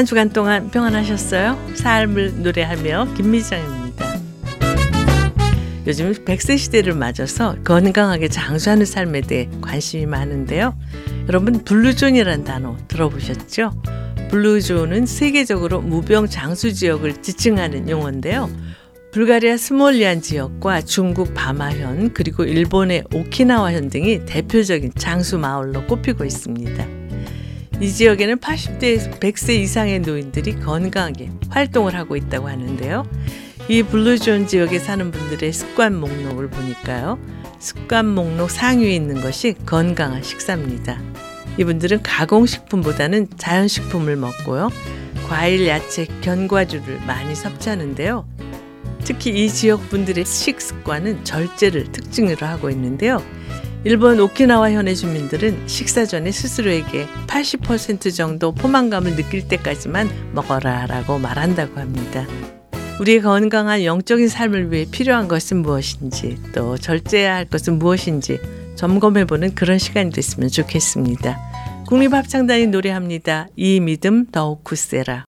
한 주간 동안 평안하셨어요? 삶을 노래하며 김미정입니다. 요즘 100세 시대를 맞아서 건강하게 장수하는 삶에 대해 관심이 많은데요. 여러분 blue zone이라는 단어 들어보셨죠? blue zone은 세계적으로 무병 장수 지역을 지칭하는 용어인데요. 불가리아 스몰리안 지역과 중국 바마현 그리고 일본의 오키나와현 등이 대표적인 장수 마을로 꼽히고 있습니다. 이 지역에는 80대에서 100세 이상의 노인들이 건강하게 활동을 하고 있다고 하는데요. 이 blue zone 지역에 사는 분들의 습관 목록을 보니까요. 습관 목록 상위에 있는 것이 건강한 식사입니다. 이분들은 가공식품보다는 자연식품을 먹고요. 과일, 야채, 견과류를 많이 섭취하는데요. 특히 이 지역 분들의 식습관은 절제를 특징으로 하고 있는데요. 일본 오키나와 현의 주민들은 식사 전에 스스로에게 80% 정도 포만감을 느낄 때까지만 먹어라 라고 말한다고 합니다. 우리의 건강한 영적인 삶을 위해 필요한 것은 무엇인지 또 절제해야 할 것은 무엇인지 점검해보는 그런 시간이 됐으면 좋겠습니다. 국립합창단이 노래합니다. 이 믿음 더욱 굳세라.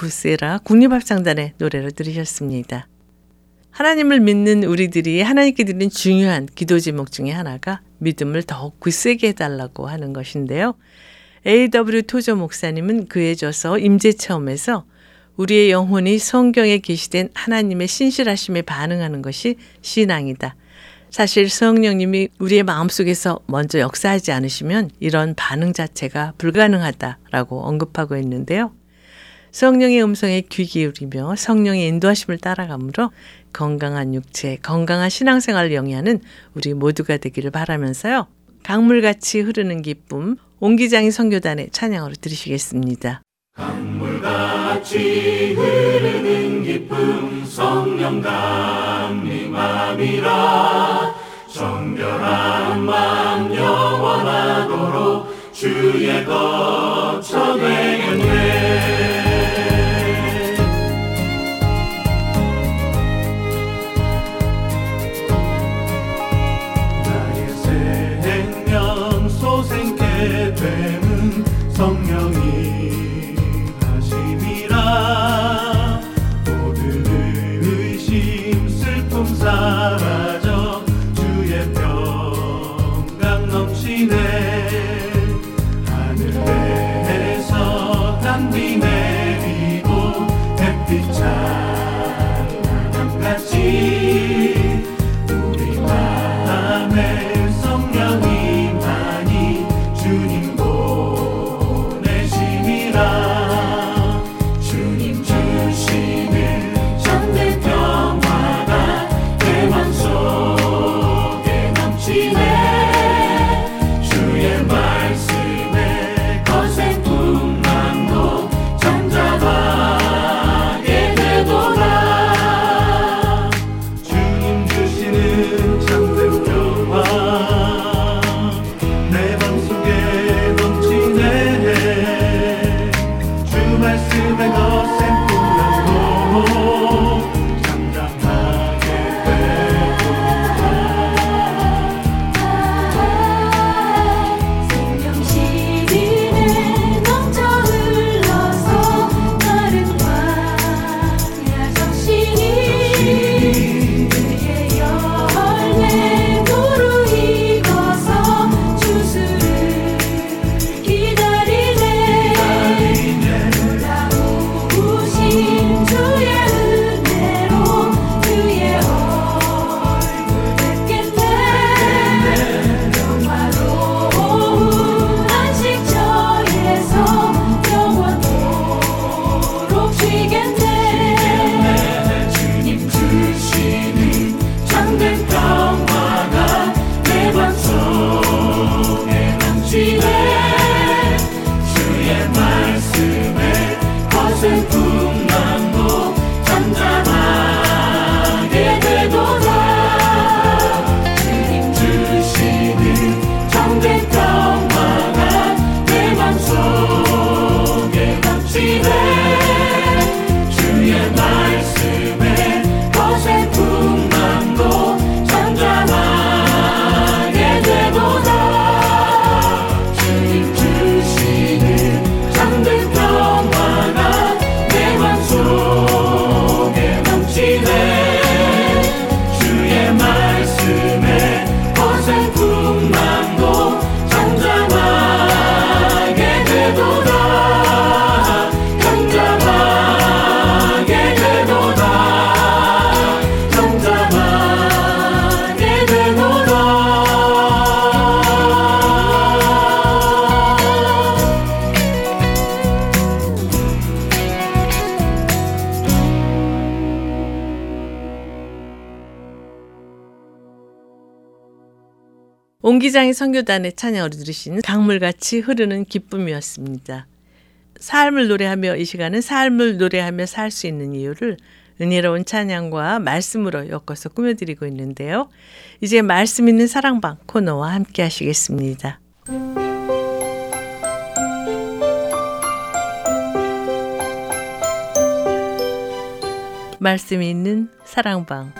굳세라 국립합창단의 노래를 들으셨습니다. 하나님을 믿는 우리들이 하나님께 드리는 중요한 기도 제목 중에 하나가 믿음을 더욱 굳세게 해달라고 하는 것인데요. A.W. 토저 목사님은 그에 져서 임재 체험에서 우리의 영혼이 성경에 계시된 하나님의 신실하심에 반응하는 것이 신앙이다. 사실 성령님이 우리의 마음속에서 먼저 역사하지 않으시면 이런 반응 자체가 불가능하다라고 언급하고 있는데요. 성령의 음성에 귀 기울이며 성령의 인도하심을 따라가므로 건강한 육체, 건강한 신앙생활을 영위하는 우리 모두가 되기를 바라면서요. 강물같이 흐르는 기쁨, 옹기장이 성교단의 찬양으로 들으시겠습니다. 강물같이 흐르는 기쁨 성령 감림함이라 정결한 맘 영원하도록 주의 거처 되겠네 이기장의 선교단의 찬양으로 들으신 강물같이 흐르는 기쁨이었습니다. 삶을 노래하며 이 시간은 삶을 노래하며 살 수 있는 이유를 은혜로운 찬양과 말씀으로 엮어서 꾸며드리고 있는데요. 이제 말씀 있는 사랑방 코너와 함께 하시겠습니다. 말씀 있는 사랑방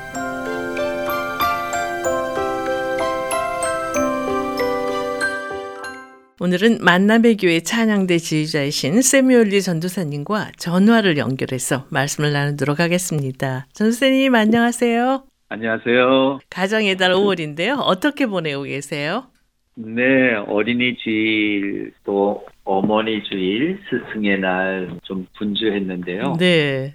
오늘은 만남의 교회 찬양대 지휘자이신 세미올리 전도사님과 전화를 연결해서 말씀을 나누도록 하겠습니다. 전도사님 안녕하세요. 안녕하세요. 가정의 달 5월인데요. 어떻게 보내고 계세요? 네, 어린이 주일 또 어머니 주일 스승의 날 좀 분주했는데요. 네.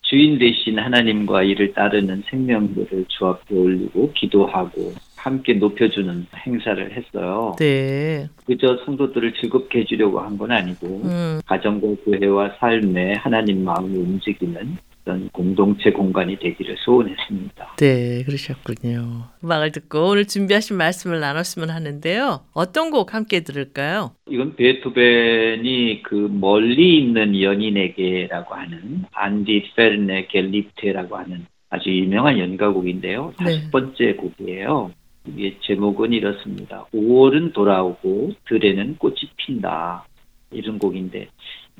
주인 대신 하나님과 이를 따르는 생명들을 주 앞에 올리고 기도하고 함께 높여주는 행사를 했어요. 네. 그저 성도들을 즐겁게 해주려고 한 건 아니고 음, 가정과 교회와 삶에 하나님 마음이 움직이는 어떤 공동체 공간이 되기를 소원했습니다. 네, 그러셨군요. 음악을 듣고 오늘 준비하신 말씀을 나눴으면 하는데요. 어떤 곡 함께 들을까요? 이건 베토벤이 그 멀리 있는 연인에게라고 하는 안디 페르네 겔리테라고 하는 아주 유명한 연가곡인데요. 네. 다섯 번째 곡이에요. 이게 제목은 이렇습니다. 5월은 돌아오고 들에는 꽃이 핀다. 이런 곡인데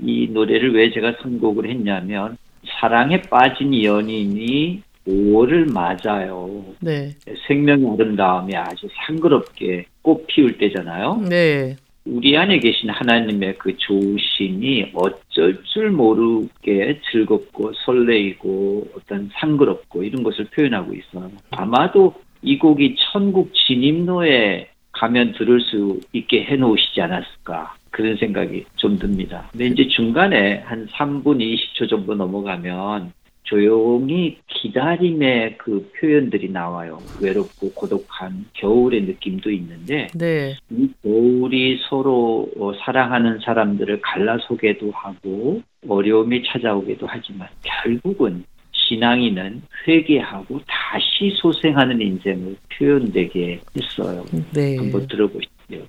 이 노래를 왜 제가 선곡을 했냐면 사랑에 빠진 연인이 5월을 맞아요. 네. 생명의 아름다움이 아주 상그럽게 꽃 피울 때잖아요. 네. 우리 안에 계신 하나님의 그 좋으심이 어쩔 줄 모르게 즐겁고 설레이고 어떤 상그럽고 이런 것을 표현하고 있어요. 아마도 이 곡이 천국 진입로에 가면 들을 수 있게 해놓으시지 않았을까 그런 생각이 좀 듭니다. 근데 이제 중간에 한 3분 20초 정도 넘어가면 조용히 기다림의 그 표현들이 나와요. 외롭고 고독한 겨울의 느낌도 있는데 네. 이 겨울이 서로 어, 사랑하는 사람들을 갈라서기도 하고 어려움이 찾아오기도 하지만 결국은 신앙인은 회개하고 다시 소생하는 인생을 표현되게 했어요. 네. 한번 들어보시죠.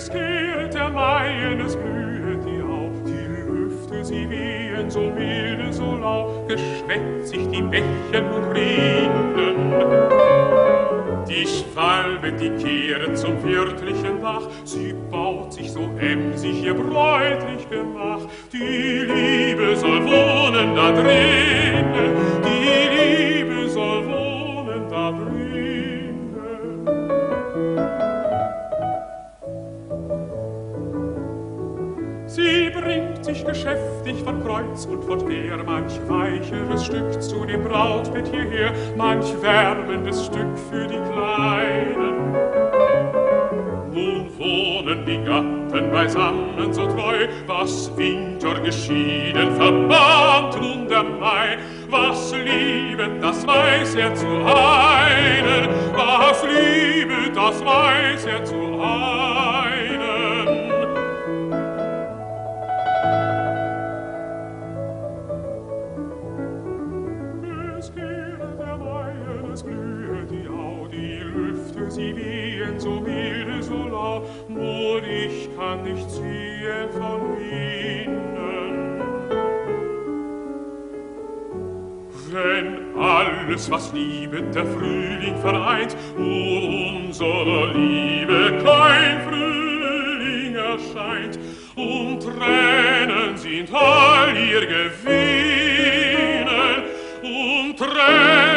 Es geht der Mai, es blühet die Au, die Lüfte, sie wehen so milde, so lau, geschwätzt sich die Bächen und Rinnen. Die Schwalbe, die kehrt zum wirtlichen Bach, sie baut sich so emsig ihr bräutlich Gemach. Die Liebe soll wohnen da drinnen, die Liebe soll wohnen da drinnen. Sich geschäftig von Kreuz und von Quer manch weicheres Stück zu dem Brautbett hierher, manch wärmendes Stück für die Kleinen. Nun wohnen die Gatten beisammen so treu, was Winter geschieden verband nun der Mai. Was liebet, das weiß er zu einen, was liebet, das weiß er zu einen. alles, was Liebe der Frühling vereint, O Liebe kein Frühling erscheint, und Tränen sind all ihr Gewinne, und Tränen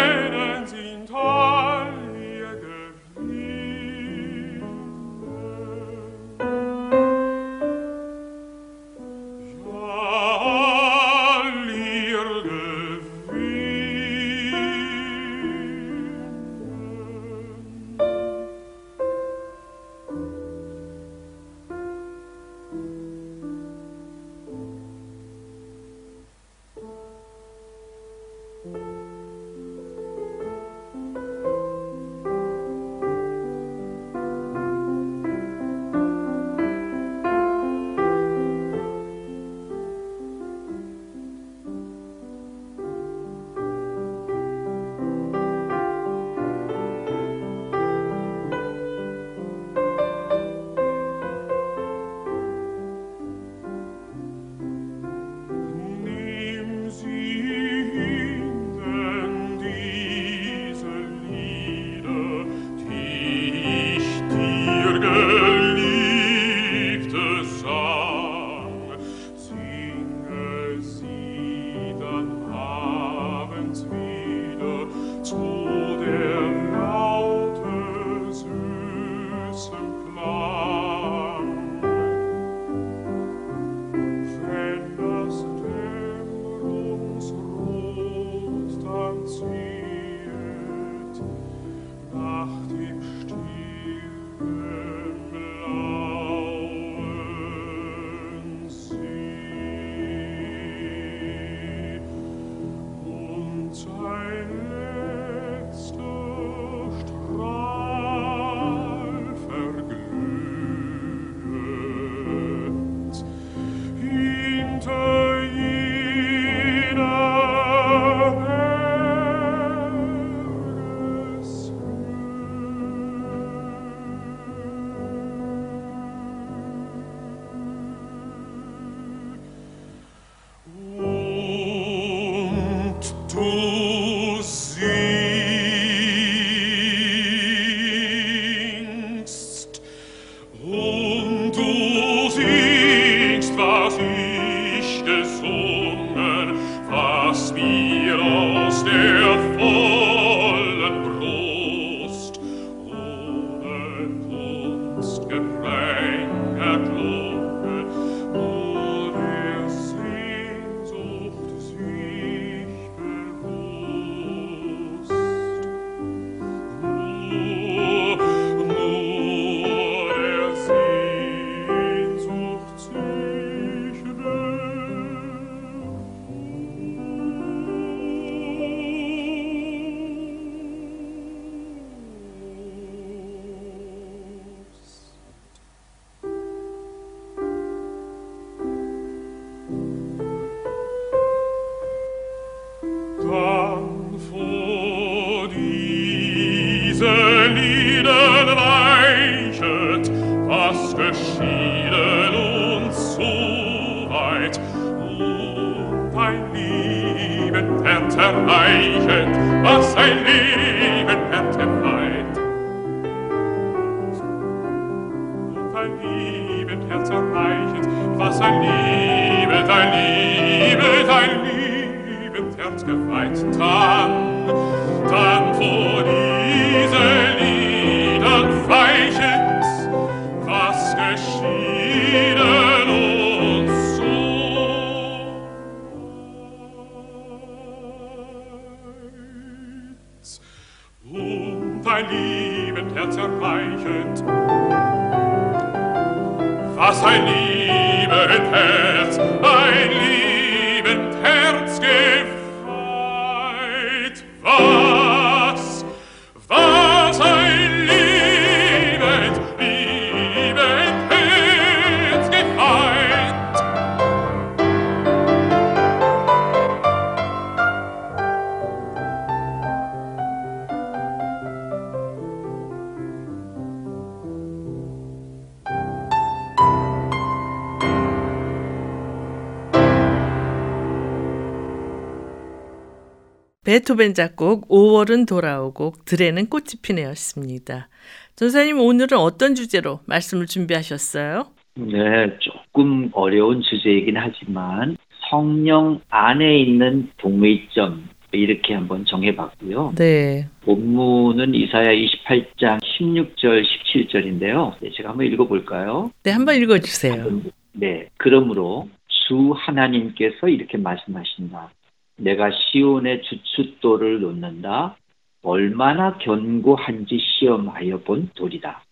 베토벤 작곡 5월은 돌아오고 들에는 꽃이 피네였습니다. 전사님 오늘은 어떤 주제로 말씀을 준비하셨어요? 네, 조금 어려운 주제이긴 하지만 성령 안에 있는 동의점 이렇게 한번 정해봤고요. 네. 본문은 이사야 28장 16절 17절인데요. 네, 제가 한번 읽어볼까요? 네, 한번 읽어주세요. 네, 그러므로 주 하나님께서 이렇게 말씀하신다. 내가 시온의 주춧돌을 놓는다. 얼마나 견고한지 시험하여 본 돌이다.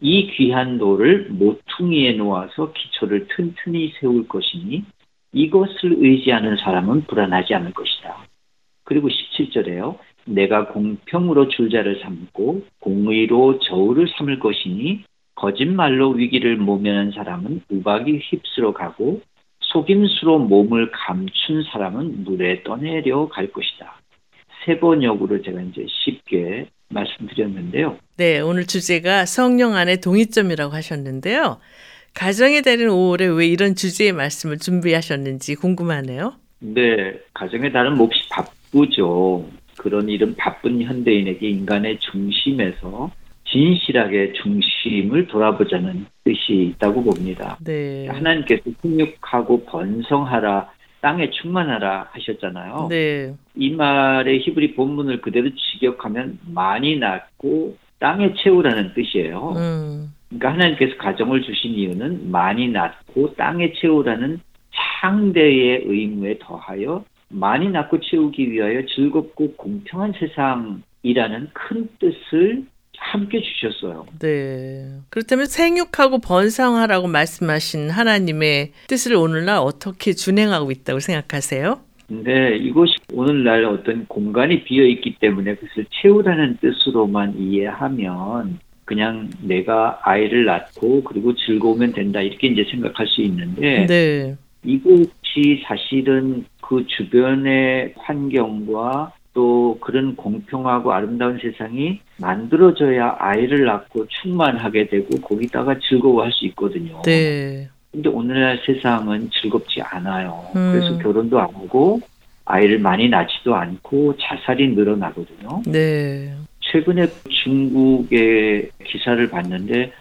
이 귀한 돌을 모퉁이에 놓아서 기초를 튼튼히 세울 것이니 이것을 의지하는 사람은 불안하지 않을 것이다. 그리고 17절에요. 내가 공평으로 줄자를 삼고 공의로 저울을 삼을 것이니 거짓말로 위기를 모면한 사람은 우박이 휩쓸어 가고 속임수로 몸을 감춘 사람은 물에 떠내려 갈 것이다. 세 번역으로 제가 이제 쉽게 말씀드렸는데요. 네, 오늘 주제가 성령 안의 동의점이라고 하셨는데요. 가정의 달인 5월에 왜 이런 주제의 말씀을 준비하셨는지 궁금하네요. 네, 가정의 달은 몹시 바쁘죠. 그런 이런 바쁜 현대인에게 인간의 중심에서 진실하게 중심을 돌아보자는 뜻이 있다고 봅니다. 네. 하나님께서 생육하고 번성하라 땅에 충만하라 하셨잖아요. 네. 이 말의 히브리 본문을 그대로 직역하면 많이 낳고 땅에 채우라는 뜻이에요. 음. 그러니까 하나님께서 가정을 주신 이유는 많이 낳고 땅에 채우라는 상대의 의무에 더하여 많이 낳고 채우기 위하여 즐겁고 공평한 세상이라는 큰 뜻을 함께 주셨어요. 네. 그렇다면 생육하고 번성하라고 말씀하신 하나님의 뜻을 오늘날 어떻게 준행하고 있다고 생각하세요? 네, 이것이 오늘날 어떤 공간이 비어 있기 때문에 그것을 채우라는 뜻으로만 이해하면 그냥 내가 아이를 낳고 그리고 즐거우면 된다 이렇게 이제 생각할 수 있는데 네. 이것이 사실은 그 주변의 환경과 또 그런 공평하고 아름다운 세상이 만들어져야 아이를 낳고 충만하게 되고 거기다가 즐거워할 수 있거든요. 네. 근데 오늘날 세상은 즐겁지 않아요. 음. 그래서 결혼도 안 하고 아이를 많이 낳지도 않고 자살이 늘어나거든요. 네. 최근에 중국의 기사를 봤는데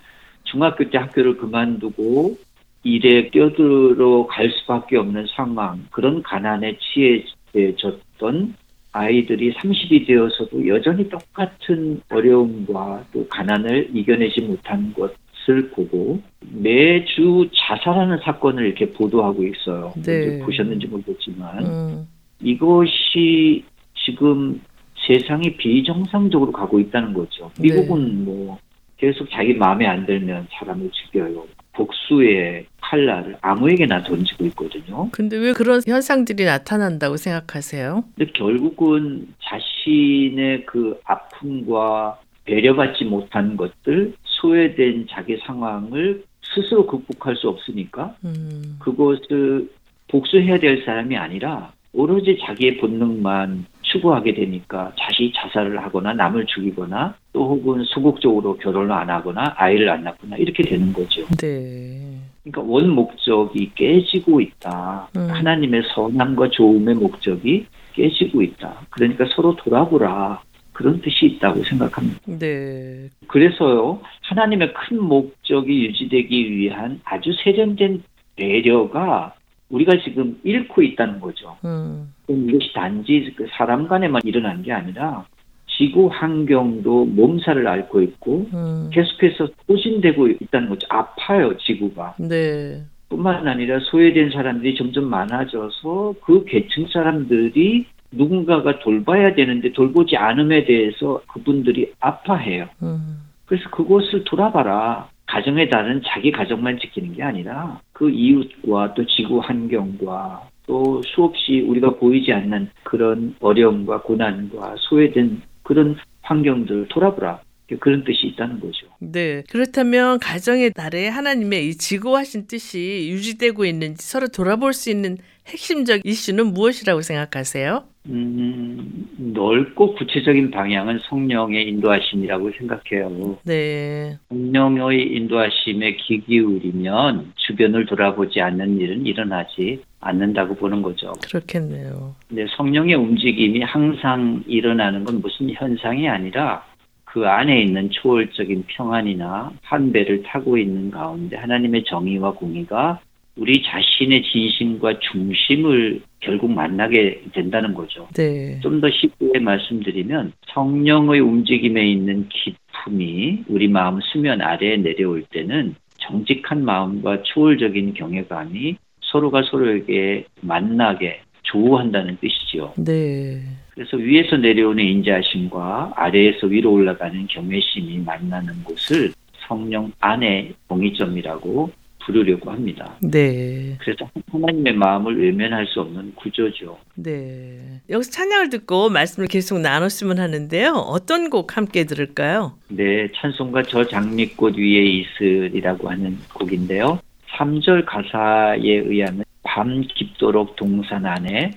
중학교 때 학교를 그만두고 일에 뛰어들어 갈 수밖에 없는 상황, 그런 가난에 취해졌던 아이들이 30이 되어서도 여전히 똑같은 어려움과 또 가난을 이겨내지 못한 것을 보고 매주 자살하는 사건을 이렇게 보도하고 있어요. 네. 보셨는지 모르겠지만 음. 이것이 지금 세상이 비정상적으로 가고 있다는 거죠. 네. 미국은 뭐 계속 자기 마음에 안 들면 사람을 죽여요. 복수의 칼날을 아무에게나 던지고 있거든요. 근데 왜 그런 현상들이 나타난다고 생각하세요? 근데 결국은 자신의 그 아픔과 배려받지 못한 것들, 소외된 자기 상황을 스스로 극복할 수 없으니까 음. 그것을 복수해야 될 사람이 아니라 오로지 자기의 본능만 추구하게 되니까 자신이 자살을 하거나 남을 죽이거나 또 혹은 소극적으로 결혼을 안 하거나 아이를 안 낳거나 이렇게 되는 거죠. 네. 그러니까 원 목적이 깨지고 있다. 음. 하나님의 선함과 좋음의 목적이 깨지고 있다. 그러니까 서로 돌아보라. 그런 뜻이 있다고 생각합니다. 네. 그래서요, 하나님의 큰 목적이 유지되기 위한 아주 세련된 배려가 우리가 지금 잃고 있다는 거죠. 음. 그럼 이것이 단지 그 사람 간에만 일어난 게 아니라 지구 환경도 몸살을 앓고 있고 음. 계속해서 소진되고 있다는 거죠. 아파요, 지구가. 네. 뿐만 아니라 소외된 사람들이 점점 많아져서 그 계층 사람들이 누군가가 돌봐야 되는데 돌보지 않음에 대해서 그분들이 아파해요. 음. 그래서 그것을 돌아봐라. 가정에 따른 자기 가정만 지키는 게 아니라 그 이웃과 또 지구 환경과 또 수없이 우리가 보이지 않는 그런 어려움과 고난과 소외된 그런 환경들 돌아보라. 그런 뜻이 있다는 거죠. 네. 그렇다면 가정의 달에 하나님의 이 지고하신 뜻이 유지되고 있는지 서로 돌아볼 수 있는 핵심적 이슈는 무엇이라고 생각하세요? 음, 넓고 구체적인 방향은 성령의 인도하심이라고 생각해요. 네. 성령의 인도하심에 귀 기울이면 주변을 돌아보지 않는 일은 일어나지 않는다고 보는 거죠. 그렇겠네요. 근데 성령의 움직임이 항상 일어나는 건 무슨 현상이 아니라 그 안에 있는 초월적인 평안이나 환배를 타고 있는 가운데 하나님의 정의와 공의가 우리 자신의 진심과 중심을 결국 만나게 된다는 거죠. 네. 좀 더 쉽게 말씀드리면 성령의 움직임에 있는 기품이 우리 마음 수면 아래에 내려올 때는 정직한 마음과 초월적인 경외감이 서로가 서로에게 만나게 조우한다는 뜻이지요. 네. 그래서 위에서 내려오는 인자심과 아래에서 위로 올라가는 경외심이 만나는 곳을 성령 안의 공의점이라고 부르려고 합니다. 네. 그래서 하나님의 마음을 외면할 수 없는 구조죠. 네. 여기서 찬양을 듣고 말씀을 계속 나눴으면 하는데요. 어떤 곡 함께 들을까요? 네, 찬송가 저 장미꽃 위에 있으리라고 하는 곡인데요. 3절 가사에 의하면 밤 깊도록 동산 안에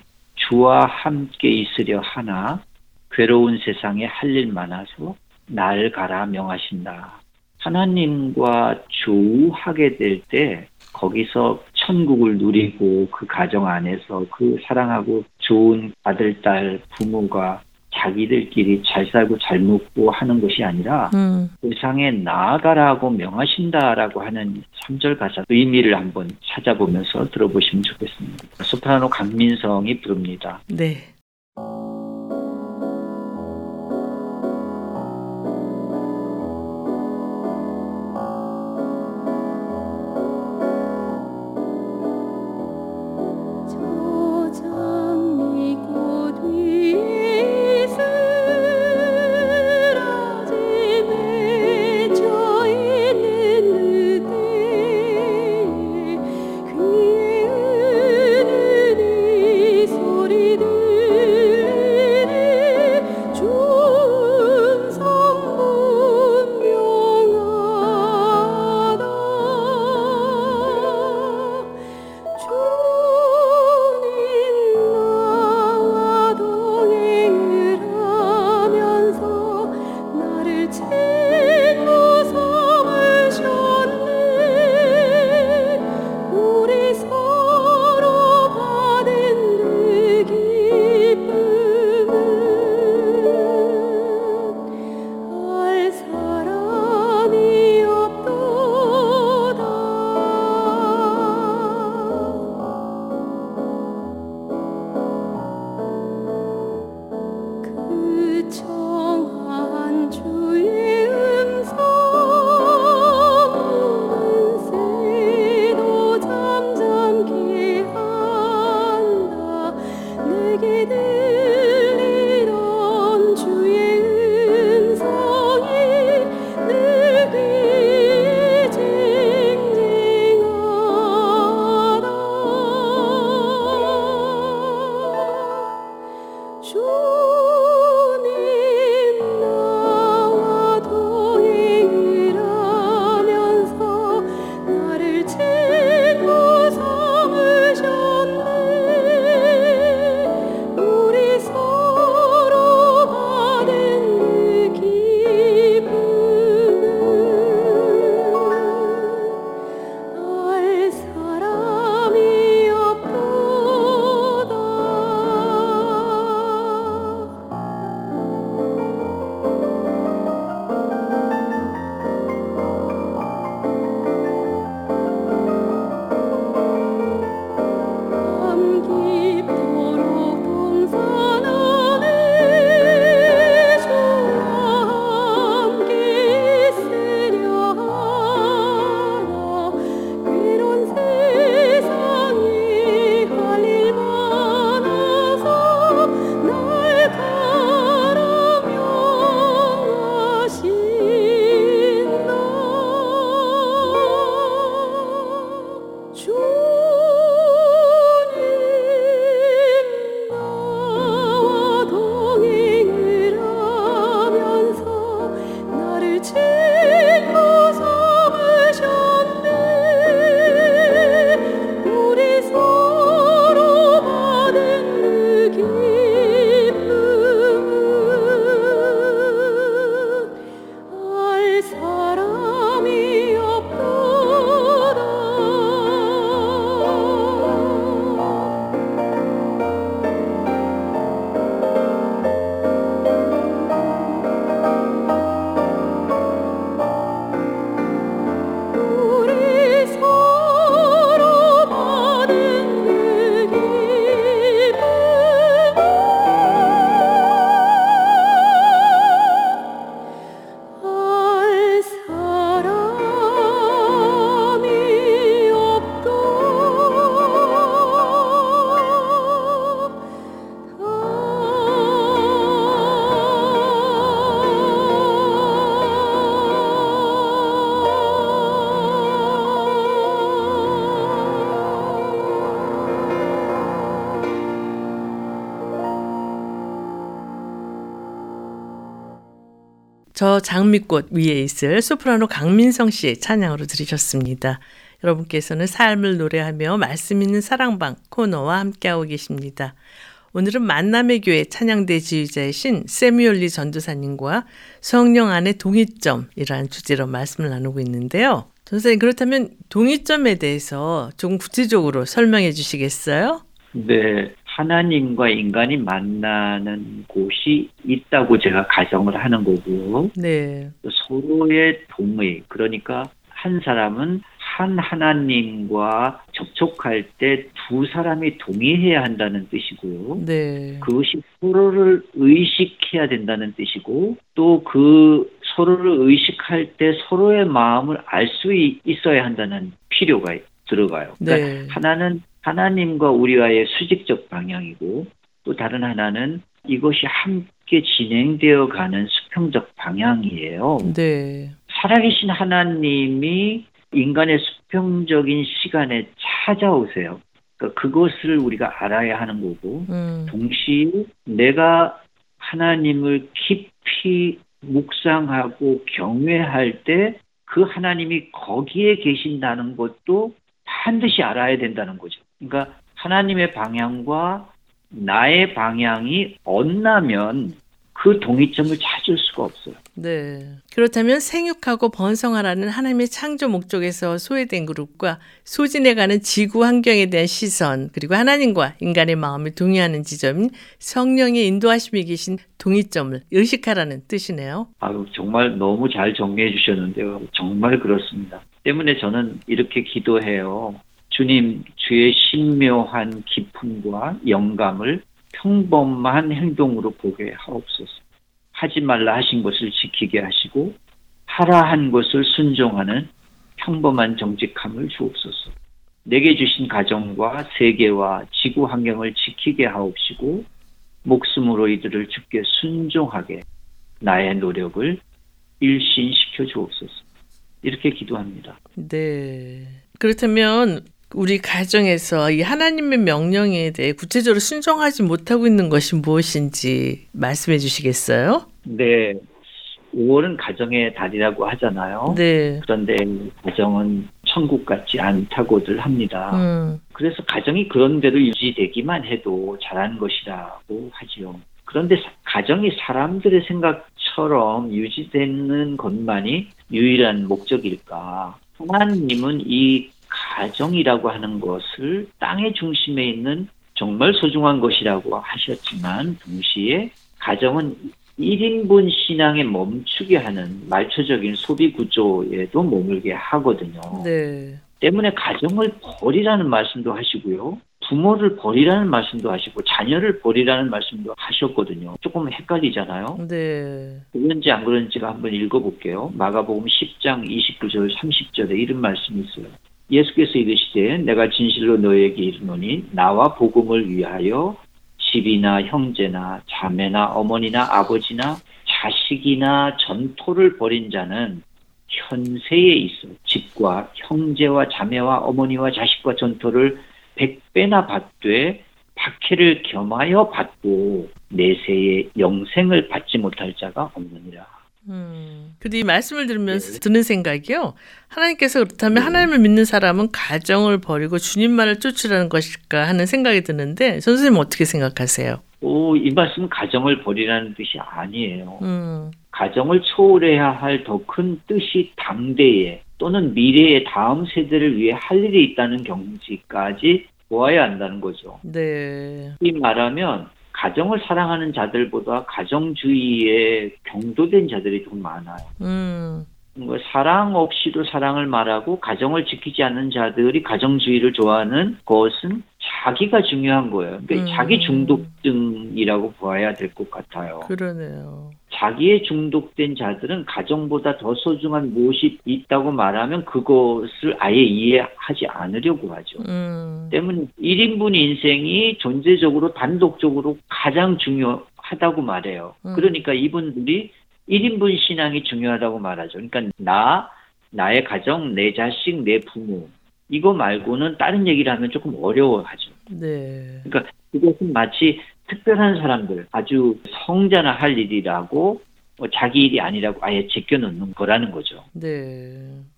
주와 함께 있으려 하나 괴로운 세상에 할일 많아서 날 가라 명하신다. 하나님과 조우하게 될 때 거기서 천국을 누리고 그 가정 안에서 그 사랑하고 좋은 아들, 딸, 부모가 자기들끼리 잘 살고 잘 먹고 하는 것이 아니라 음. 세상에 나아가라고 명하신다라고 하는 3절 가사 의미를 한번 찾아보면서 들어보시면 좋겠습니다. 소프라노 강민성이 부릅니다. 네. 저 장미꽃 위에 있을 소프라노 강민성 씨의 찬양으로 들으셨습니다. 여러분께서는 삶을 노래하며 말씀 있는 사랑방 코너와 함께하고 계십니다. 오늘은 만남의 교회 찬양대 지휘자이신 세미올리 전도사님과 성령 안의 동의점이라는 주제로 말씀을 나누고 있는데요. 전사님 그렇다면 동의점에 대해서 조금 구체적으로 설명해 주시겠어요? 네, 하나님과 인간이 만나는 곳이 있다고 제가 가정을 하는 거고요. 네. 서로의 동의, 그러니까 한 사람은 한 하나님과 접촉할 때 두 사람이 동의해야 한다는 뜻이고요. 네. 그것이 서로를 의식해야 된다는 뜻이고 또 그 서로를 의식할 때 서로의 마음을 알 수 있어야 한다는 필요가 들어가요. 그러니까 네. 하나는 하나님과 우리와의 수직적 방향이고 또 다른 하나는 이것이 함께 진행되어 가는 수평적 방향이에요. 네. 살아계신 하나님이 인간의 수평적인 시간에 찾아오세요. 그러니까 그것을 우리가 알아야 하는 거고 음. 동시에 내가 하나님을 깊이 묵상하고 경외할 때 그 하나님이 거기에 계신다는 것도 반드시 알아야 된다는 거죠. 그러니까 하나님의 방향과 나의 방향이 엇나면 그 동의점을 찾을 수가 없어요. 네. 그렇다면 생육하고 번성하라는 하나님의 창조 목적에서 소외된 그룹과 소진해가는 지구 환경에 대한 시선, 그리고 하나님과 인간의 마음을 동의하는 지점인 성령의 인도하심이 계신 동의점을 의식하라는 뜻이네요. 아유, 정말 너무 잘 정리해 주셨는데요. 정말 그렇습니다. 때문에 저는 이렇게 기도해요. 주님, 주의 신묘한 기품과 영감을 평범한 행동으로 보게 하옵소서. 하지 말라 하신 것을 지키게 하시고 하라 한 것을 순종하는 평범한 정직함을 주옵소서. 내게 주신 가정과 세계와 지구 환경을 지키게 하옵시고 목숨으로 이들을 주께 순종하게 나의 노력을 일신시켜 주옵소서. 이렇게 기도합니다. 네. 그렇다면 우리 가정에서 이 하나님의 명령에 대해 구체적으로 순종하지 못하고 있는 것이 무엇인지 말씀해 주시겠어요? 네. 5월은 가정의 달이라고 하잖아요. 네. 그런데 가정은 천국 같지 않다고들 합니다. 음, 그래서 가정이 그런 대로 유지되기만 해도 잘한 것이라고 하지요. 그런데 사- 가정이 사람들의 생각처럼 유지되는 것만이 유일한 목적일까? 하나님은 이 가정이라고 하는 것을 땅의 중심에 있는 정말 소중한 것이라고 하셨지만 동시에 가정은 1인분 신앙에 멈추게 하는 말초적인 소비 구조에도 머물게 하거든요. 네. 때문에 가정을 버리라는 말씀도 하시고요. 부모를 버리라는 말씀도 하시고 자녀를 버리라는 말씀도 하셨거든요. 조금 헷갈리잖아요. 네. 그런지 안 그런지가 한번 읽어볼게요. 마가복음 10장 29절 30절에 이런 말씀이 있어요. 예수께서 이르시되 내가 진실로 너에게 이르노니 나와 복음을 위하여 집이나 형제나 자매나 어머니나 아버지나 자식이나 전토를 벌인 자는 현세에 있어 집과 형제와 자매와 어머니와 자식과 전토를 백배나 받되 박해를 겸하여 받고 내세에 영생을 받지 못할 자가 없느니라. 음. 근데 이 말씀을 들으면서 드는 생각이요. 하나님께서 그렇다면 하나님을 믿는 사람은 가정을 버리고 주님만을 쫓으라는 것일까 하는 생각이 드는데 선생님 어떻게 생각하세요? 오, 이 말씀은 가정을 버리라는 뜻이 아니에요. 음. 가정을 초월해야 할 더 큰 뜻이 당대에 또는 미래의 다음 세대를 위해 할 일이 있다는 경지까지 보아야 한다는 거죠. 네. 이 말하면 가정을 사랑하는 자들보다 가정주의에 경도된 자들이 좀 많아요. 음. 뭐 사랑 없이도 사랑을 말하고 가정을 지키지 않는 자들이 가정주의를 좋아하는 것은 자기가 중요한 거예요. 그러니까 음. 자기 중독증이라고 보아야 될 것 같아요. 그러네요. 자기의 중독된 자들은 가정보다 더 소중한 무엇이 있다고 말하면 그것을 아예 이해하지 않으려고 하죠. 음. 때문에 1인분 인생이 존재적으로 단독적으로 가장 중요하다고 말해요. 음. 그러니까 이분들이 1인분 신앙이 중요하다고 말하죠. 그러니까 나, 나의 가정, 내 자식, 내 부모 이거 말고는 다른 얘기를 하면 조금 어려워하죠. 네. 그러니까 그것은 마치 특별한 사람들, 아주 성자나 할 일이라고 뭐 자기 일이 아니라고 아예 제껴놓는 거라는 거죠. 네.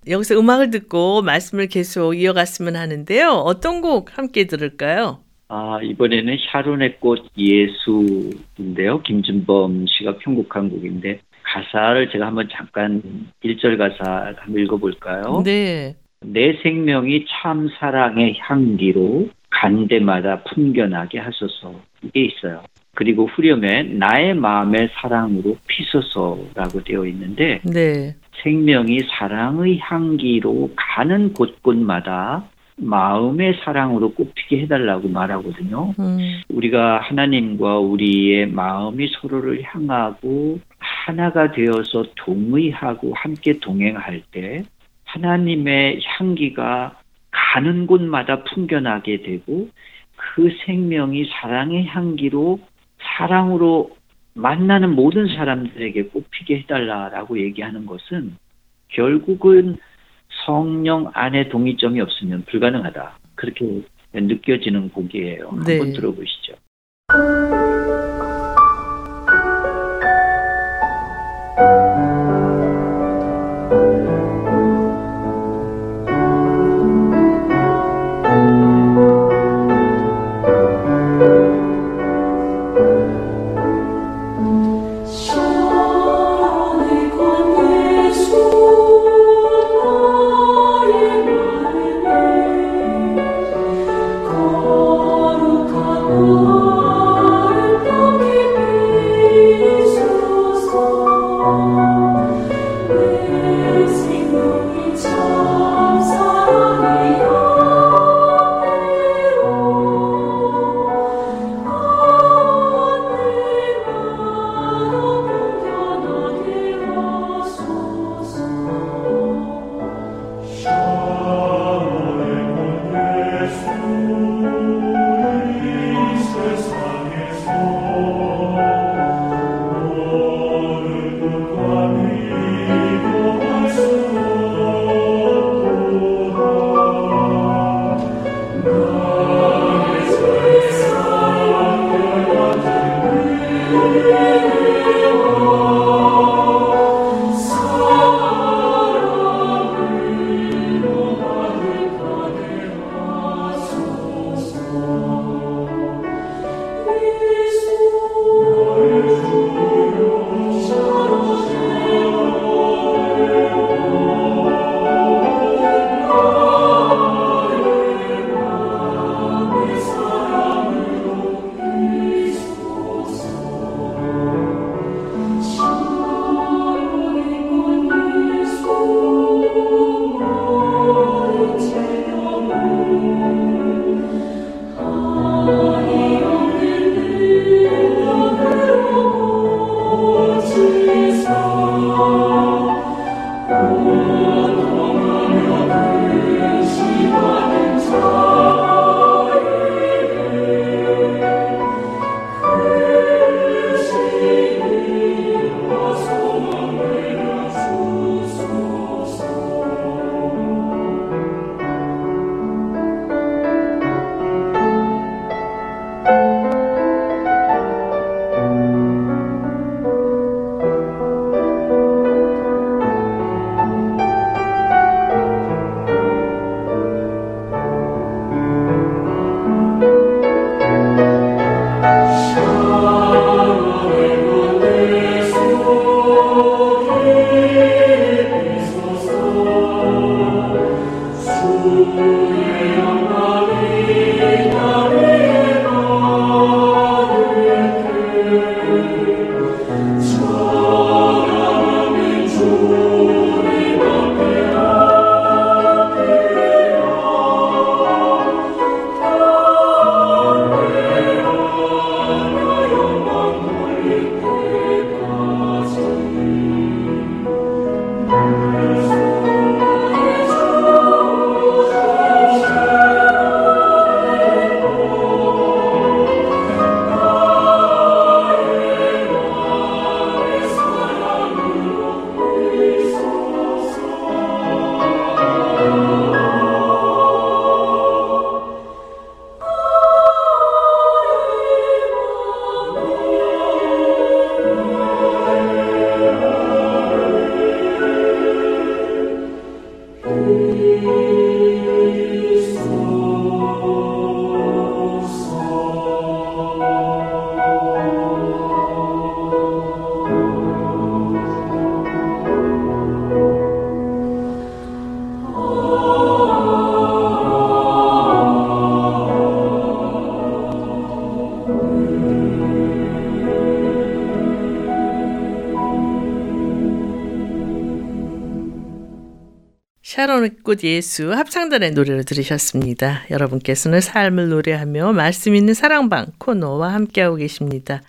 여기서 음악을 듣고 말씀을 계속 이어갔으면 하는데요. 어떤 곡 함께 들을까요? 아, 이번에는 샤론의 꽃 예수인데요. 김준범 씨가 편곡한 곡인데 가사를 제가 한번 잠깐 1절 가사 한번 읽어볼까요? 네. 내 생명이 참 사랑의 향기로 간데마다 풍겨나게 하소서 이게 있어요. 그리고 후렴에 나의 마음의 사랑으로 피소서라고 되어 있는데 네. 생명이 사랑의 향기로 가는 곳곳마다 마음의 사랑으로 꽃피게 해달라고 말하거든요. 음, 우리가 하나님과 우리의 마음이 서로를 향하고 하나가 되어서 동의하고 함께 동행할 때 하나님의 향기가 가는 곳마다 풍겨나게 되고 그 생명이 사랑의 향기로 사랑으로 만나는 모든 사람들에게 꽃피게 해달라라고 얘기하는 것은 결국은 성령 안에 동의점이 없으면 불가능하다. 그렇게 느껴지는 곡이에요. 네. 한번 들어보시죠. 꽃 예수 합창단의 노래를 들으셨습니다. 여러분께서는 삶을 노래하며 말씀 있는 사랑방 코너와 함께하고 계십니다.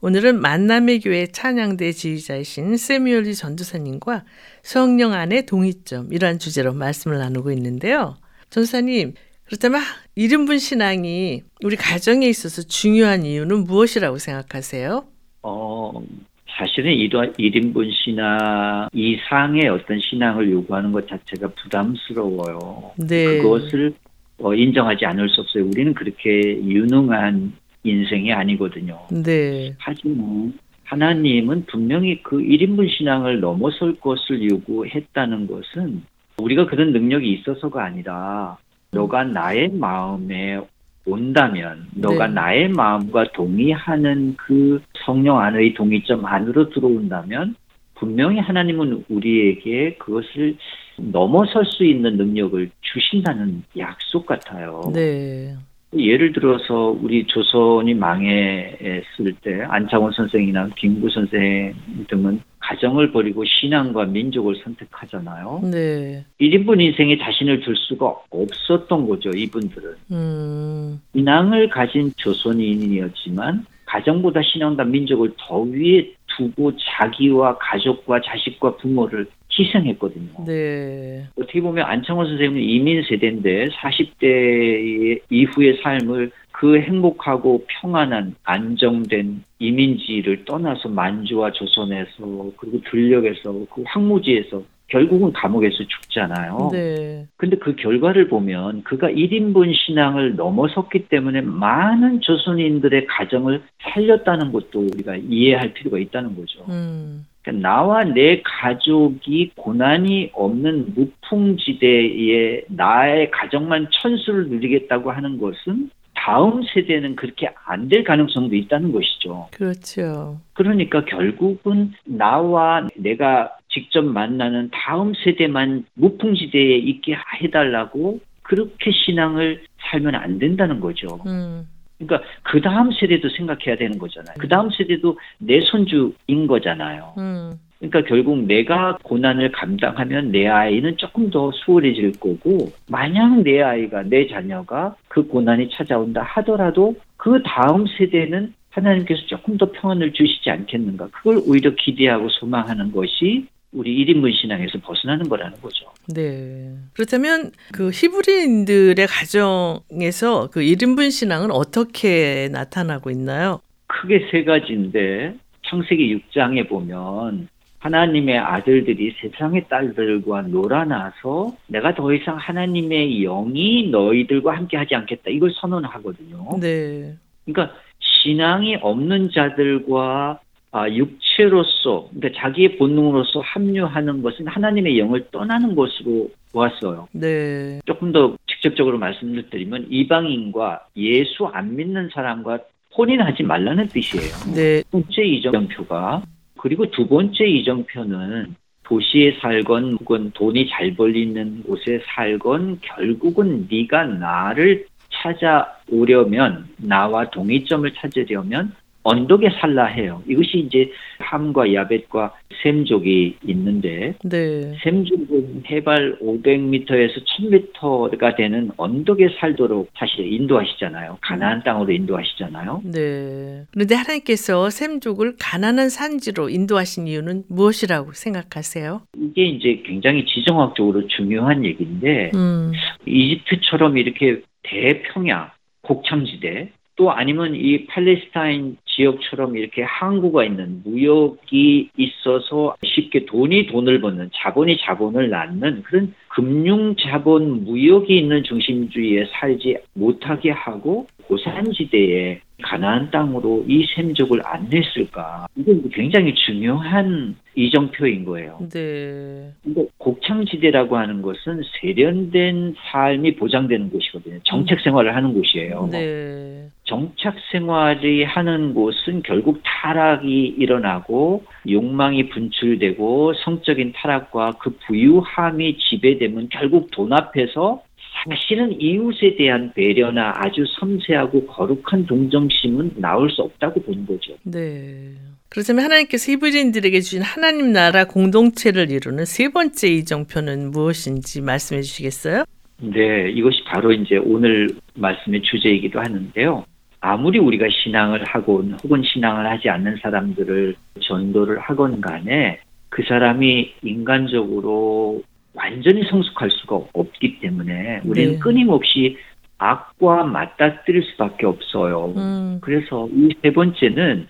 오늘은 만남의 교회 찬양대 지휘자이신 세미올리 전도사님과 성령 안의 동의점 이러한 주제로 말씀을 나누고 있는데요. 전도사님 그렇다면 1인분 신앙이 우리 가정에 있어서 중요한 이유는 무엇이라고 생각하세요? 어, 사실은 1인분 신앙 이상의 어떤 신앙을 요구하는 것 자체가 부담스러워요. 네. 그것을 어, 인정하지 않을 수 없어요. 우리는 그렇게 유능한 인생이 아니거든요. 네. 하지만 하나님은 분명히 그 1인분 신앙을 넘어설 것을 요구했다는 것은 우리가 그런 능력이 있어서가 아니라 너가 나의 마음에 온다면 너가 네. 나의 마음과 동의하는 그 성령 안의 동의점 안으로 들어온다면 분명히 하나님은 우리에게 그것을 넘어설 수 있는 능력을 주신다는 약속 같아요. 네. 예를 들어서 우리 조선이 망했을 때 안창원 선생이나 김구 선생 등은 가정을 버리고 신앙과 민족을 선택하잖아요. 네. 1인분 인생에 자신을 둘 수가 없었던 거죠, 이분들은. 음. 신앙을 가진 조선인이었지만 가정보다 신앙과 민족을 더 위에 두고 자기와 가족과 자식과 부모를 희생했거든요. 네. 어떻게 보면 안창원 선생님은 이민 세대인데 40대 이후의 삶을 그 행복하고 평안한 안정된 이민지를 떠나서 만주와 조선에서 그리고 들녘에서 그 황무지에서 결국은 감옥에서 죽잖아요. 네. 근데 그 결과를 보면 그가 1인분 신앙을 넘어섰기 때문에 많은 조선인들의 가정을 살렸다는 것도 우리가 이해할 필요가 있다는 거죠. 음. 그러니까 나와 내 가족이 고난이 없는 무풍지대에 나의 가정만 천수를 누리겠다고 하는 것은 다음 세대는 그렇게 안 될 가능성도 있다는 것이죠. 그렇죠. 그러니까 결국은 나와 내가 직접 만나는 다음 세대만 무풍지대에 있게 해달라고 그렇게 신앙을 살면 안 된다는 거죠. 음. 그러니까 그 다음 세대도 생각해야 되는 거잖아요. 그 다음 세대도 내 손주인 거잖아요. 음. 그러니까 결국 내가 고난을 감당하면 내 아이는 조금 더 수월해질 거고 만약 내 아이가 내 자녀가 그 고난이 찾아온다 하더라도 그 다음 세대는 하나님께서 조금 더 평안을 주시지 않겠는가 그걸 오히려 기대하고 소망하는 것이 우리 1인분 신앙에서 벗어나는 거라는 거죠. 네. 그렇다면 그 히브리인들의 가정에서 그 1인분 신앙은 어떻게 나타나고 있나요? 크게 세 가지인데 창세기 6장에 보면 하나님의 아들들이 세상의 딸들과 놀아나서 내가 더 이상 하나님의 영이 너희들과 함께 하지 않겠다. 이걸 선언하거든요. 네. 그러니까 신앙이 없는 자들과 아, 육체로서, 그러니까 자기의 본능으로서 합류하는 것은 하나님의 영을 떠나는 것으로 보았어요. 네. 조금 더 직접적으로 말씀을 드리면 이방인과 예수 안 믿는 사람과 혼인하지 말라는 뜻이에요. 네. 첫 번째 이정표가 그리고 두 번째 이정표는 도시에 살건 혹은 돈이 잘 벌리는 곳에 살건 결국은 네가 나를 찾아오려면 나와 동의점을 찾으려면 언덕에 살라 해요. 이것이 이제 함과 야벳과 셈족이 있는데 네. 셈족은 해발 500m에서 1000m가 되는 언덕에 살도록 사실 인도하시잖아요. 가나안 땅으로 인도하시잖아요. 네. 그런데 하나님께서 샘족을 가난한 산지로 인도하신 이유는 무엇이라고 생각하세요? 이게 이제 굉장히 지정학적으로 중요한 얘기인데 음. 이집트처럼 이렇게 대평야 곡창지대 또 아니면 이 팔레스타인 지역처럼 이렇게 항구가 있는 무역이 있어서 쉽게 돈이 돈을 버는 자본이 자본을 낳는 그런 금융 자본 무역이 있는 중심주의에 살지 못하게 하고 고산지대에 가나안 땅으로 이 셈족을 안 냈을까 이건 굉장히 중요한 이정표인 거예요. 네. 근데 곡창지대라고 하는 것은 세련된 삶이 보장되는 곳이거든요. 정책 생활을 하는 곳이에요. 네. 정착 생활이 하는 곳은 결국 타락이 일어나고 욕망이 분출되고 성적인 타락과 그 부유함이 지배되면 결국 돈 앞에서 사실은 이웃에 대한 배려나 아주 섬세하고 거룩한 동정심은 나올 수 없다고 본 거죠. 네. 그렇다면 하나님께서 히브리인들에게 주신 하나님 나라 공동체를 이루는 세 번째 이정표는 무엇인지 말씀해 주시겠어요? 네, 이것이 바로 이제 오늘 말씀의 주제이기도 하는데요. 아무리 우리가 신앙을 하건 혹은 신앙을 하지 않는 사람들을 전도를 하건 간에 그 사람이 인간적으로 완전히 성숙할 수가 없기 때문에 우리는 네. 끊임없이 악과 맞닥뜨릴 수밖에 없어요. 음, 그래서 이 세 번째는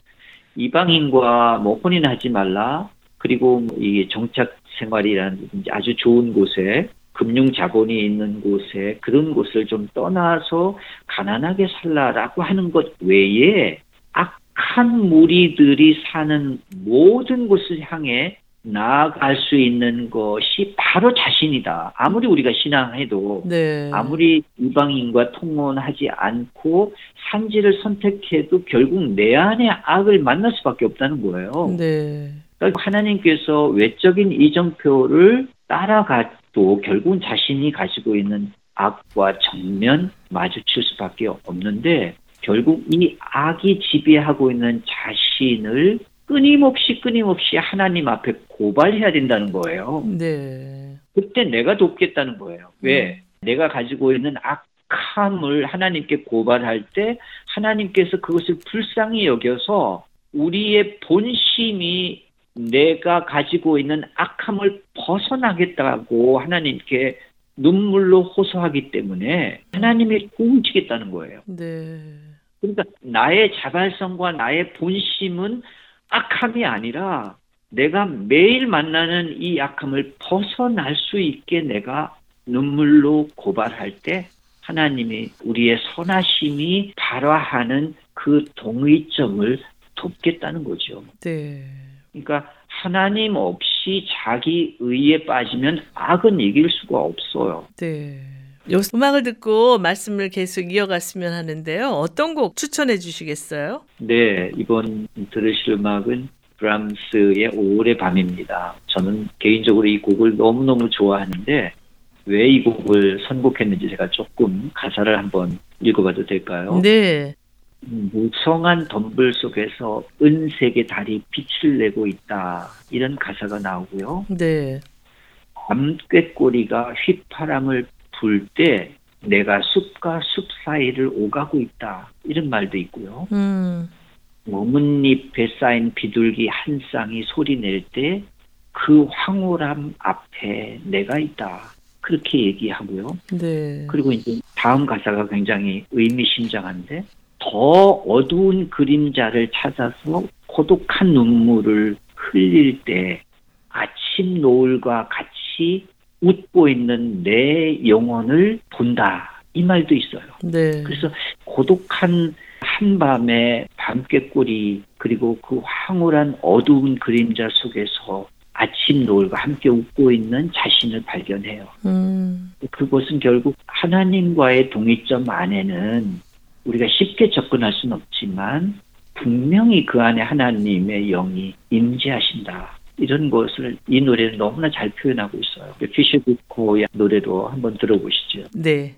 이방인과 뭐 혼인하지 말라 그리고 이 정착 생활이라는 아주 좋은 곳에 금융 자본이 있는 곳에 그런 곳을 좀 떠나서 가난하게 살라라고 하는 것 외에 악한 무리들이 사는 모든 곳을 향해 나아갈 수 있는 것이 바로 자신이다. 아무리 우리가 신앙해도 네. 아무리 이방인과 통혼하지 않고 산지를 선택해도 결국 내 안에 악을 만날 수밖에 없다는 거예요. 네. 그러니까 하나님께서 외적인 이정표를 따라가도 결국은 자신이 가지고 있는 악과 정면 마주칠 수밖에 없는데 결국 이 악이 지배하고 있는 자신을 끊임없이 끊임없이 하나님 앞에 고발해야 된다는 거예요. 네. 그때 내가 돕겠다는 거예요. 왜? 내가 가지고 있는 악함을 하나님께 고발할 때 하나님께서 그것을 불쌍히 여겨서 우리의 본심이 내가 가지고 있는 악함을 벗어나겠다고 하나님께 눈물로 호소하기 때문에 하나님이 도우시겠다는 거예요. 네. 그러니까 나의 자발성과 나의 본심은 악함이 아니라 내가 매일 만나는 이 악함을 벗어날 수 있게 내가 눈물로 고발할 때 하나님이 우리의 선하심이 발화하는 그 동의점을 돕겠다는 거죠. 네. 그러니까 하나님 없이 자기 의에 빠지면 악은 이길 수가 없어요. 네. 요 음악을 듣고 말씀을 계속 이어갔으면 하는데요. 어떤 곡 추천해 주시겠어요? 네, 이번 들으실 음악은 브람스의 5월의 밤입니다. 저는 개인적으로 이 곡을 너무너무 좋아하는데 왜 이 곡을 선곡했는지 제가 조금 가사를 한번 읽어봐도 될까요? 네. 무성한 덤불 속에서 은색의 달이 빛을 내고 있다. 이런 가사가 나오고요. 네. 밤꾀꼬리가 휘파람을 불 때 내가 숲과 숲 사이를 오가고 있다. 이런 말도 있고요. 음. 나뭇잎에 쌓인 비둘기 한 쌍이 소리 낼 때 그 황홀함 앞에 내가 있다. 그렇게 얘기하고요. 네. 그리고 이제 다음 가사가 굉장히 의미심장한데 더 어두운 그림자를 찾아서 고독한 눈물을 흘릴 때 아침 노을과 같이 웃고 있는 내 영혼을 본다. 이 말도 있어요. 네. 그래서 고독한 한밤의 밤꾀꼬리 그리고 그 황홀한 어두운 그림자 속에서 아침 노을과 함께 웃고 있는 자신을 발견해요. 음. 그것은 결국 하나님과의 동의점 안에는 우리가 쉽게 접근할 수는 없지만 분명히 그 안에 하나님의 영이 임재하신다. 이런 것을 이 노래는 너무나 잘 표현하고 있어요. 피셔 부코의 노래로 한번 들어보시죠. 네.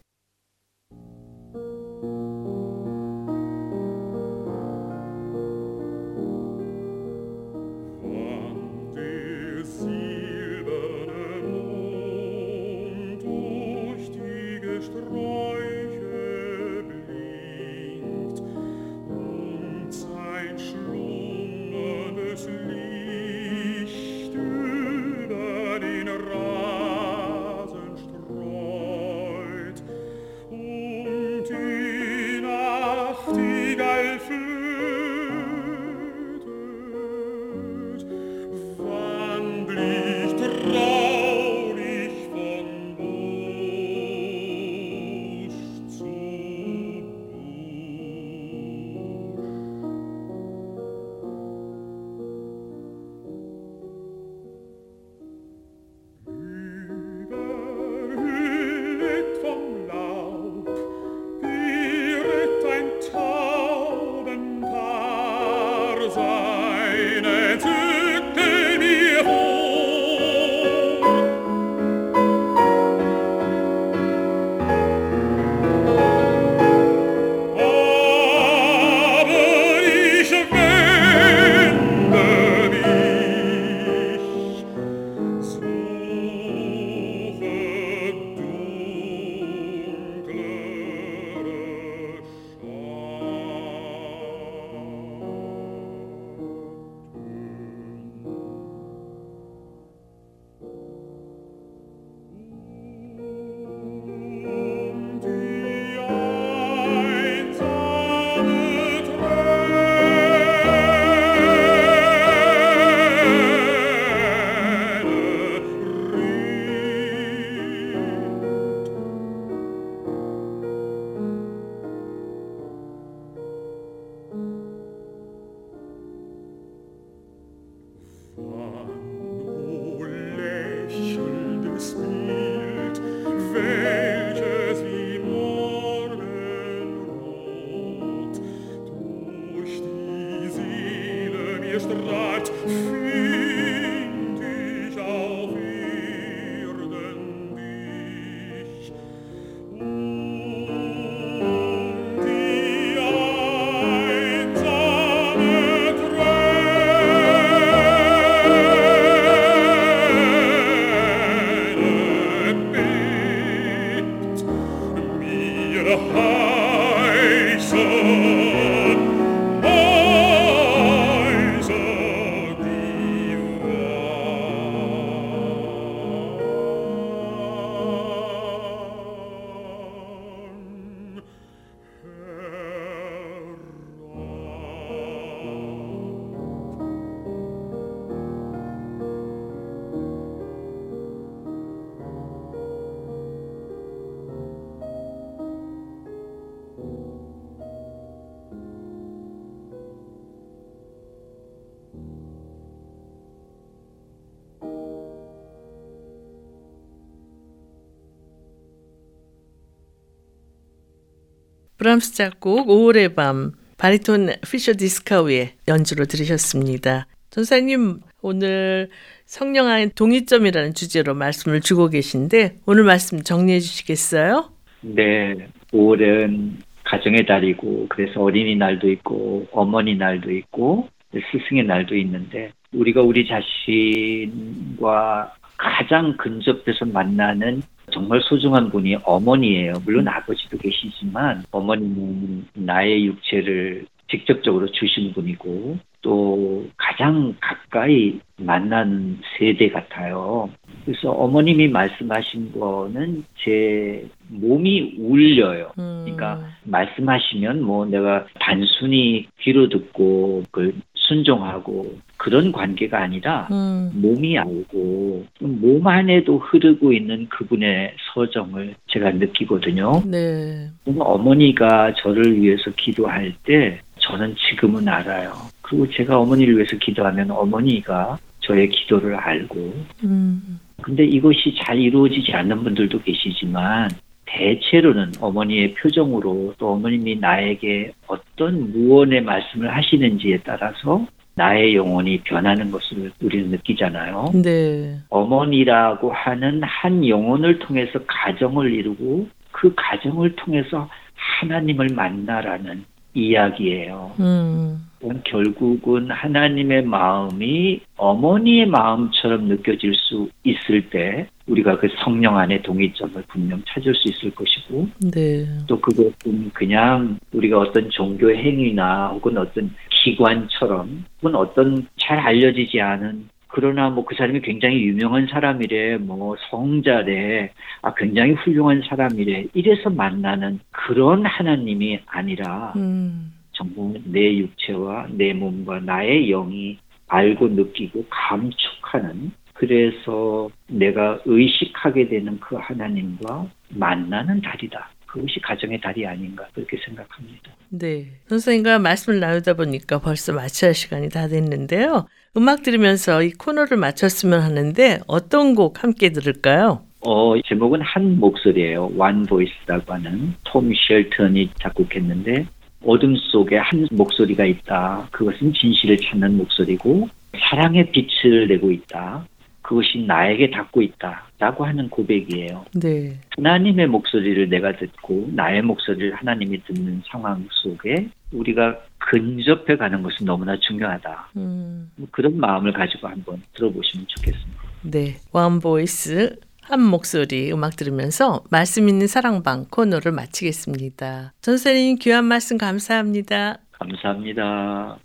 브람스 작곡 5월의 밤 바리톤 피셔 디스카우의 연주로 들으셨습니다. 전사님 오늘 성령의 동의점이라는 주제로 말씀을 주고 계신데 오늘 말씀 정리해 주시겠어요? 네, 5월은 가정의 달이고 그래서 어린이날도 있고 어머니날도 있고 스승의 날도 있는데 우리가 우리 자신과 가장 근접해서 만나는 정말 소중한 분이 어머니예요. 물론 아버지도 계시지만 어머니는 나의 육체를 직접적으로 주신 분이고 또 가장 가까이 만나는 세대 같아요. 그래서 어머님이 말씀하신 거는 제 몸이 울려요. 음, 그러니까 말씀하시면 뭐 내가 단순히 귀로 듣고 그 순종하고 그런 관계가 아니라 음, 몸이 알고 몸 안에도 흐르고 있는 그분의 서정을 제가 느끼거든요. 네, 어머니가 저를 위해서 기도할 때 저는 지금은 알아요. 그리고 제가 어머니를 위해서 기도하면 어머니가 저의 기도를 알고 음, 근데 이것이 잘 이루어지지 않는 분들도 계시지만 대체로는 어머니의 표정으로 또 어머님이 나에게 어떤 무언의 말씀을 하시는지에 따라서 나의 영혼이 변하는 것을 우리는 느끼잖아요. 네, 어머니라고 하는 한 영혼을 통해서 가정을 이루고 그 가정을 통해서 하나님을 만나라는 이야기예요. 음, 결국은 하나님의 마음이 어머니의 마음처럼 느껴질 수 있을 때 우리가 그 성령 안에 동의점을 분명 찾을 수 있을 것이고 네, 또 그것은 그냥 우리가 어떤 종교 행위나 혹은 어떤 기관처럼 혹은 어떤 잘 알려지지 않은 그러나 뭐 그 사람이 굉장히 유명한 사람이래 뭐 성자래 아 굉장히 훌륭한 사람이래 이래서 만나는 그런 하나님이 아니라 음, 정말 내 육체와 내 몸과 나의 영이 알고 느끼고 감축하는 그래서 내가 의식하게 되는 그 하나님과 만나는 달이다. 그것이 가정의 달이 아닌가 그렇게 생각합니다. 네. 선생님과 말씀을 나누다 보니까 벌써 마쳐야 할 시간이 다 됐는데요. 음악 들으면서 이 코너를 마쳤으면 하는데 어떤 곡 함께 들을까요? 어, 제목은 한 목소리예요. One Voice라고 하는 톰 쉘턴이 작곡했는데 어둠 속에 한 목소리가 있다. 그것은 진실을 찾는 목소리고 사랑의 빛을 내고 있다. 그것이 나에게 닿고 있다. 라고 하는 고백이에요. 네. 하나님의 목소리를 내가 듣고 나의 목소리를 하나님이 듣는 상황 속에 우리가 근접해 가는 것은 너무나 중요하다. 음, 뭐 그런 마음을 가지고 한번 들어보시면 좋겠습니다. 네. One Voice 한 목소리 음악 들으면서 말씀 있는 사랑방 코너를 마치겠습니다. 전선생님 귀한 말씀 감사합니다. 감사합니다.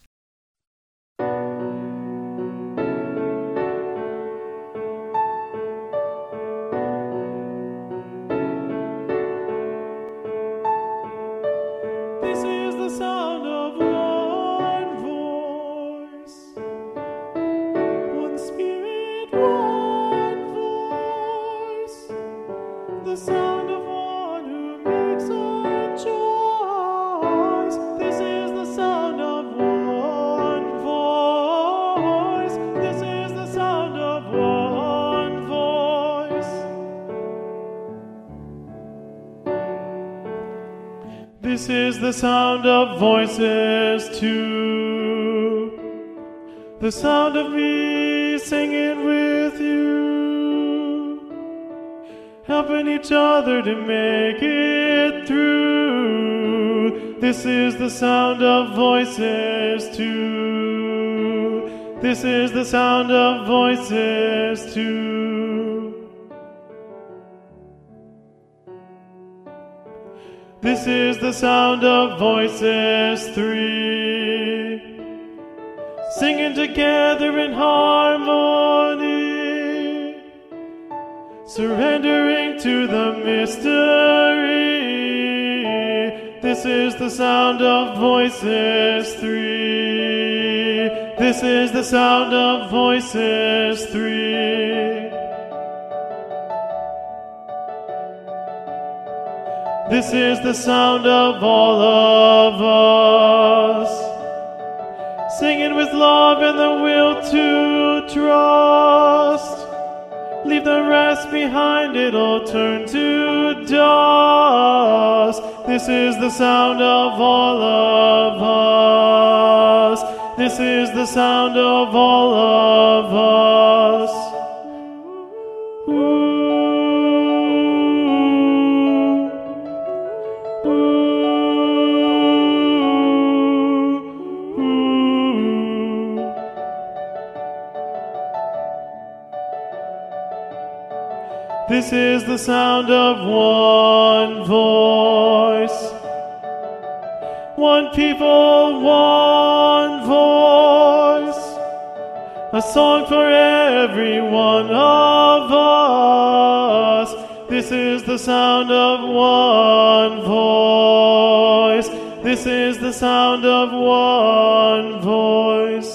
Sound of voices too. The sound of me singing with you. Helping each other to make it through. This is the sound of voices too. This is the sound of voices too. This is the sound of voices three, singing together in harmony, surrendering to the mystery. This is the sound of voices three. This is the sound of voices three. This is the sound of all of us, singing with love and the will to trust. Leave the rest behind, it'll turn to dust. This is the sound of all of us. This is the sound of all of us. Ooh. This is the sound of one voice. One people, one voice. A song for every one of us. This is the sound of one voice. This is the sound of one voice.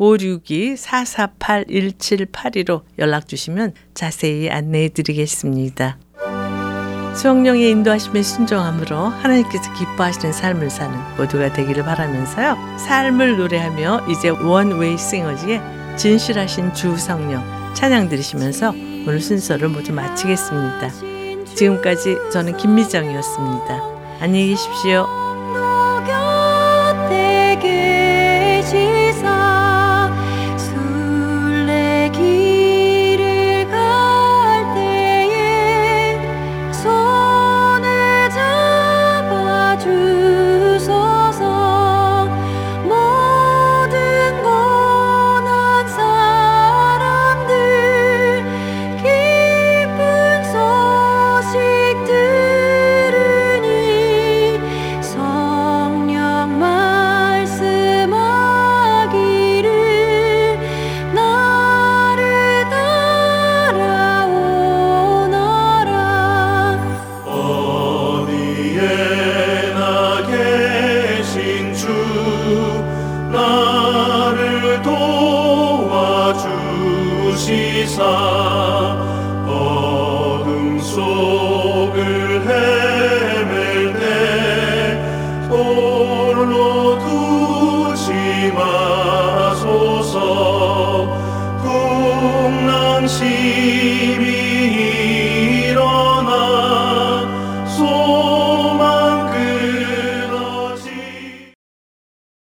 562-448-1782로 연락 주시면 자세히 안내해 드리겠습니다. 수영령의 인도하심에 순종함으로 하나님께서 기뻐하시는 삶을 사는 모두가 되기를 바라면서요. 삶을 노래하며 이제 원웨이 싱어즈의 진실하신 주 성령 찬양 들으시면서 오늘 순서를 모두 마치겠습니다. 지금까지 저는 김미정이었습니다. 안녕히 계십시오.